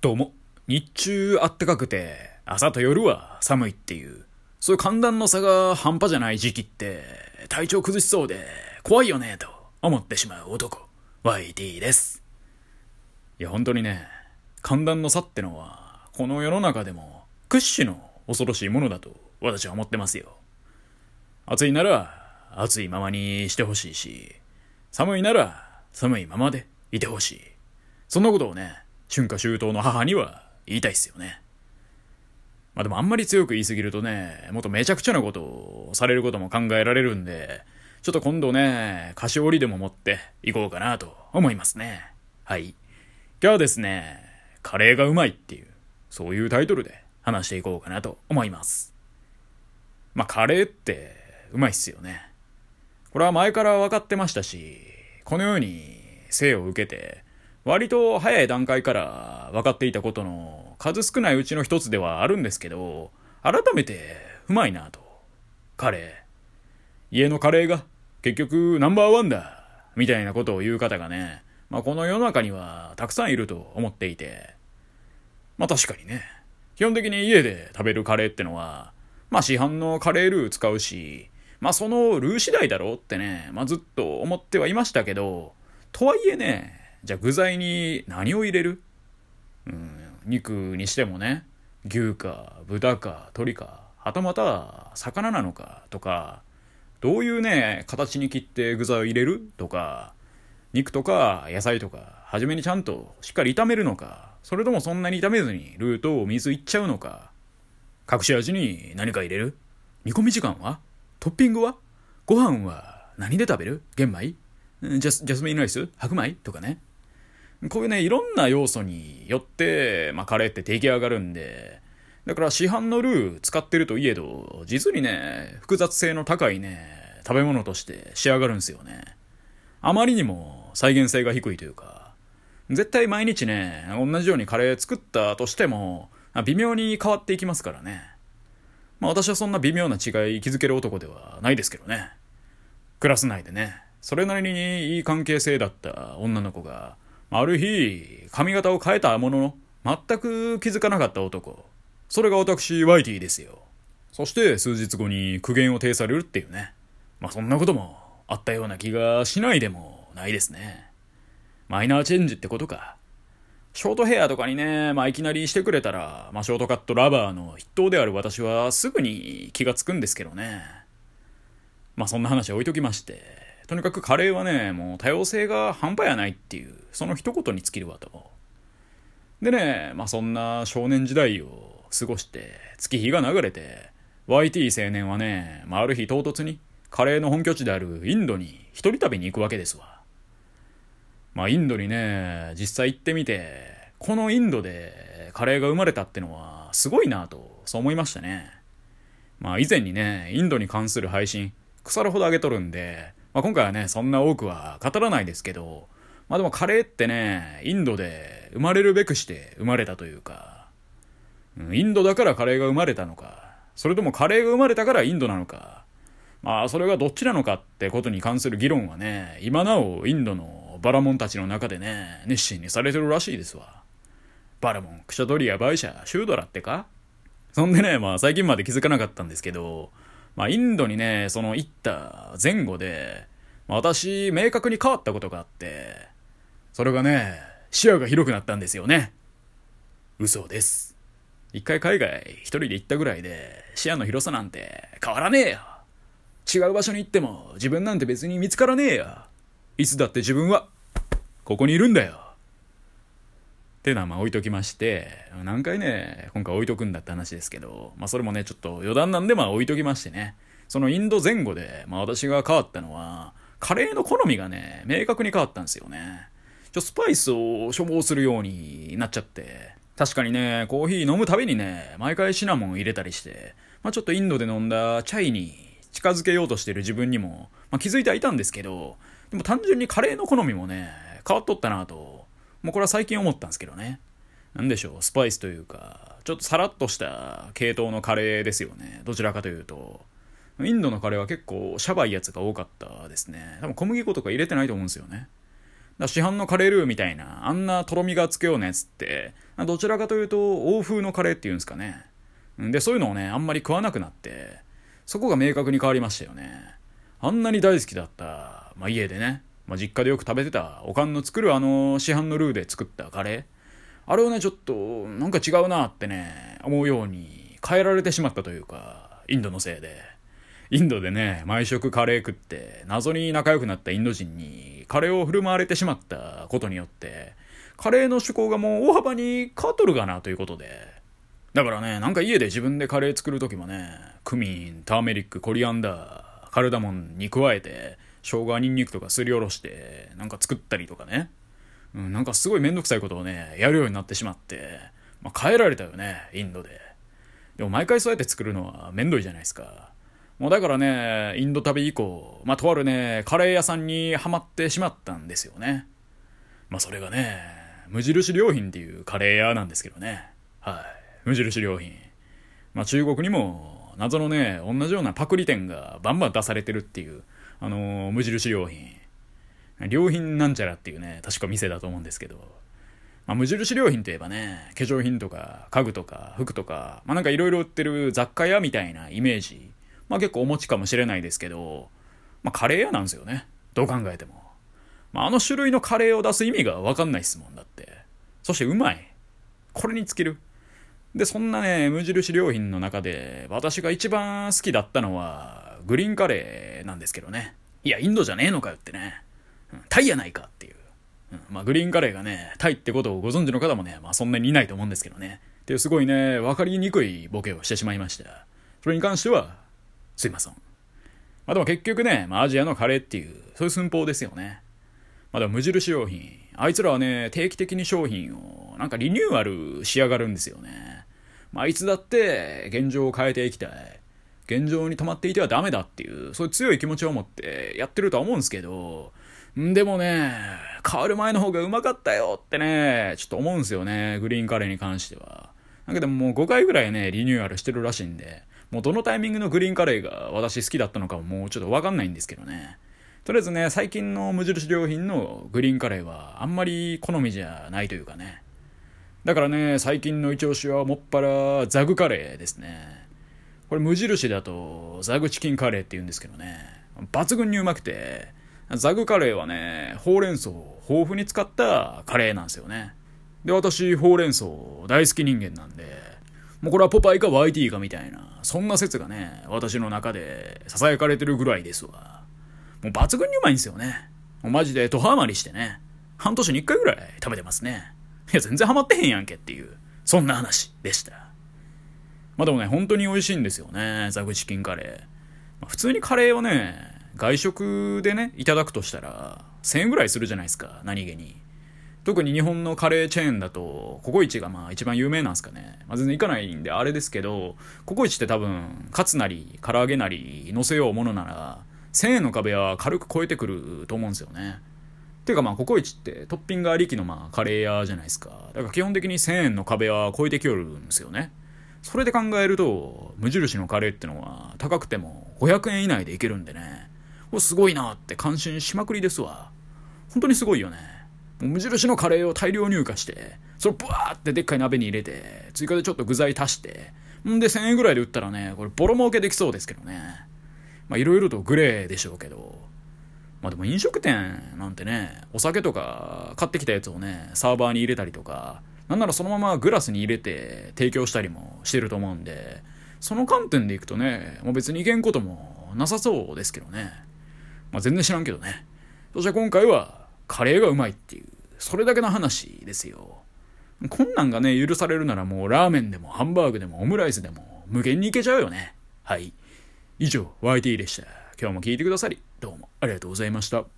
どうも、日中あったかくて、朝と夜は寒いっていう、そういう寒暖の差が半端じゃない時期って、体調崩しそうで、怖いよね、と思ってしまう男、YT です。いや、本当にね、寒暖の差ってのは、この世の中でも屈指の恐ろしいものだと私は思ってますよ。暑いなら、暑いままにしてほしいし、寒いなら、寒いままでいてほしい。そんなことをね、春夏秋冬の母には言いたいっすよね。まあでもあんまり強く言いすぎるとね、もっとめちゃくちゃなことをされることも考えられるんで、ちょっと今度ね、菓子折りでも持っていこうかなと思いますね。はい。今日はですね、カレーがうまいっていう、そういうタイトルで話していこうかなと思います。まあカレーってうまいっすよね。これは前から分かってましたし、このように生を受けて、割と早い段階から分かっていたことの数少ないうちの一つではあるんですけど、改めてうまいなと。カレー。家のカレーが結局ナンバーワンだ。みたいなことを言う方がね、まあこの世の中にはたくさんいると思っていて。まあ確かにね。基本的に家で食べるカレーってのは、まあ市販のカレールー使うし、まあそのルー次第だろうってね、まあずっと思ってはいましたけど、とはいえね、じゃあ具材に何を入れる？うん、肉にしてもね、牛か豚か鶏か、はたまた魚なのかとか、どういうね、形に切って具材を入れる？とか、肉とか野菜とか、初めにちゃんとしっかり炒めるのか、それともそんなに炒めずにルーと水いっちゃうのか、隠し味に何か入れる？煮込み時間は？トッピングは？ご飯は何で食べる？玄米？ジャスジャスミンライス？白米？とかね。こういうね、いろんな要素によって、まあ、カレーって出来上がるんで、だから市販のルー使ってるといえど、実にね、複雑性の高いね、食べ物として仕上がるんですよね。あまりにも再現性が低いというか、絶対毎日ね、同じようにカレー作ったとしても、微妙に変わっていきますからね。まあ私はそんな微妙な違い気づける男ではないですけどね。クラス内でね、それなりにいい関係性だった女の子が、ある日、髪型を変えたものの、全く気づかなかった男。それが私、ワイティですよ。そして数日後に苦言を呈されるっていうね。まあそんなこともあったような気がしないでもないですね。マイナーチェンジってことか。ショートヘアとかにね、まあいきなりしてくれたら、まあショートカットラバーの筆頭である私はすぐに気がつくんですけどね。まあそんな話置いときまして。とにかくカレーはね、もう多様性が半端やないっていう、その一言に尽きるわと。でね、まあそんな少年時代を過ごして、月日が流れて、YT 青年はね、まあ、ある日唐突にカレーの本拠地であるインドに一人旅に行くわけですわ。まあインドにね、実際行ってみて、このインドでカレーが生まれたってのはすごいなと、そう思いましたね。まあ以前にね、インドに関する配信、腐るほど上げとるんで、まあ、今回はね、そんな多くは語らないですけど、まあでもカレーってね、インドで生まれるべくして生まれたというか、インドだからカレーが生まれたのか、それともカレーが生まれたからインドなのか、まあそれがどっちなのかってことに関する議論はね、今なおインドのバラモンたちの中でね、熱心にされてるらしいですわ。バラモン、クシャトリア、バイシャ、シュードラってか？そんでね、まあ最近まで気づかなかったんですけど、まあ、インドにね、その行った前後で、まあ、私、明確に変わったことがあって、それがね、視野が広くなったんですよね。嘘です。一回海外一人で行ったぐらいで、視野の広さなんて変わらねえよ。違う場所に行っても自分なんて別に見つからねえよ。いつだって自分は、ここにいるんだよ。っていうのはまあ置いときまして、何回ね、今回置いとくんだって話ですけど、まあそれもね、ちょっと余談なんでまあ置いときましてね、そのインド前後で、まあ私が変わったのは、カレーの好みがね、明確に変わったんですよね。ちょ、スパイスを処方するようになっちゃって、確かにね、コーヒー飲むたびにね、毎回シナモン入れたりして、まあちょっとインドで飲んだチャイに近づけようとしてる自分にも、まあ、気づいてはいたんですけど、でも単純にカレーの好みもね、変わっとったなともうこれは最近思ったんですけどね。なんでしょう、スパイスというか、ちょっとさらっとした系統のカレーですよね。どちらかというと。インドのカレーは結構シャバいやつが多かったですね。多分小麦粉とか入れてないと思うんですよね。だ市販のカレールーみたいな、あんなとろみがつくようなやつって、どちらかというと欧風のカレーっていうんですかね。で、そういうのをね、あんまり食わなくなって、そこが明確に変わりましたよね。あんなに大好きだった、まあ家でね、まあ実家でよく食べてたおかんの作るあの市販のルーで作ったカレー。あれをね、ちょっと、なんか違うなってね、思うように変えられてしまったというか、インドのせいで。インドでね、毎食カレー食って、謎に仲良くなったインド人に、カレーを振る舞われてしまったことによって、カレーの趣向がもう大幅に変わっとるかなということで。だからね、なんか家で自分でカレー作るときもね、クミン、ターメリック、コリアンダー、カルダモンに加えて、生姜、ニンニクとかすりおろして、なんか作ったりとかね。うん、なんかすごいめんどくさいことをね、やるようになってしまって、まあ、変えられたよね、インドで。でも毎回そうやって作るのはめんどいじゃないですか。もうだからね、インド旅以降、まあ、とあるね、カレー屋さんにはまってしまったんですよね。まあ、それがね、無印良品っていうカレー屋なんですけどね。はい。無印良品。まあ、中国にも、謎のね、同じようなパクリ店がバンバン出されてるっていう、あの、無印良品。良品なんちゃらっていうね、確か店だと思うんですけど。まあ、無印良品といえばね、化粧品とか家具とか服とか、まあ、なんかいろいろ売ってる雑貨屋みたいなイメージまあ結構お持ちかもしれないですけど、まあカレー屋なんですよね。どう考えても。まああの種類のカレーを出す意味がわかんないっすもんだって。そしてうまい。これに尽きる。で、そんなね、無印良品の中で、私が一番好きだったのは、グリーンカレーなんですけどね。いや、インドじゃねえのかよってね。うん、タイやないかっていう。うん、まあ、グリーンカレーがね、タイってことをご存知の方もね、まあ、そんなにいないと思うんですけどね。っていうすごいね、わかりにくいボケをしてしまいました。それに関しては、すいません。まあでも結局ね、まあアジアのカレーっていう、そういう寸法ですよね。まあでも無印良品。あいつらはね、定期的に商品を、なんかリニューアルしやがるんですよね。まあいつだって現状を変えていきたい。現状に止まっていてはダメだっていう、そういう強い気持ちを持ってやってるとは思うんですけど、でもね、変わる前の方がうまかったよってね、ちょっと思うんですよね、グリーンカレーに関しては。だけどもう5回ぐらいね、リニューアルしてるらしいんで、もうどのタイミングのグリーンカレーが私好きだったのかもうちょっとわかんないんですけどね。とりあえずね、最近の無印良品のグリーンカレーはあんまり好みじゃないというかね。だからね、最近の一押しはもっぱらザグカレーですね。これ無印だとザグチキンカレーって言うんですけどね。抜群にうまくて、ザグカレーはね、ほうれん草を豊富に使ったカレーなんですよね。で、私、ほうれん草大好き人間なんで、もうこれはポパイか YT かみたいな、そんな説がね、私の中で囁かれてるぐらいですわ。もう抜群にうまいんですよね。もうマジでドハマりしてね、半年に一回ぐらい食べてますね。いや、全然ハマってへんやんけっていう、そんな話でした。まあでもね、本当に美味しいんですよね、ザグチキンカレー。まあ、普通にカレーをね、外食でね、いただくとしたら、1000円ぐらいするじゃないですか、何気に。特に日本のカレーチェーンだと、ココイチがまあ一番有名なんですかね。まあ、全然行かないんであれですけど、ココイチって多分、カツなり、唐揚げなり、乗せようものなら、1000円の壁は軽く超えてくると思うんですよね。ていうかまあ、ココイチってトッピングありきのまあ、カレー屋じゃないですか。だから基本的に1000円の壁は超えてきよるんですよね。それで考えると、無印のカレーってのは高くても500円以内でいけるんでね。おすごいなって感心しまくりですわ。本当にすごいよね。無印のカレーを大量入荷して、それブワーってでっかい鍋に入れて、追加でちょっと具材足して、んで1000円ぐらいで売ったらね、これボロ儲けできそうですけどね。まあいろいろとグレーでしょうけど。まあでも飲食店なんてね、お酒とか買ってきたやつをね、サーバーに入れたりとか、なんならそのままグラスに入れて提供したりもしてると思うんで、その観点でいくとね、もう別にいけんこともなさそうですけどね。まあ全然知らんけどね。そして今回は、カレーがうまいっていう、それだけの話ですよ。こんなんがね、許されるならもうラーメンでもハンバーグでもオムライスでも無限にいけちゃうよね。はい。以上、YT でした。今日も聞いてくださり、どうもありがとうございました。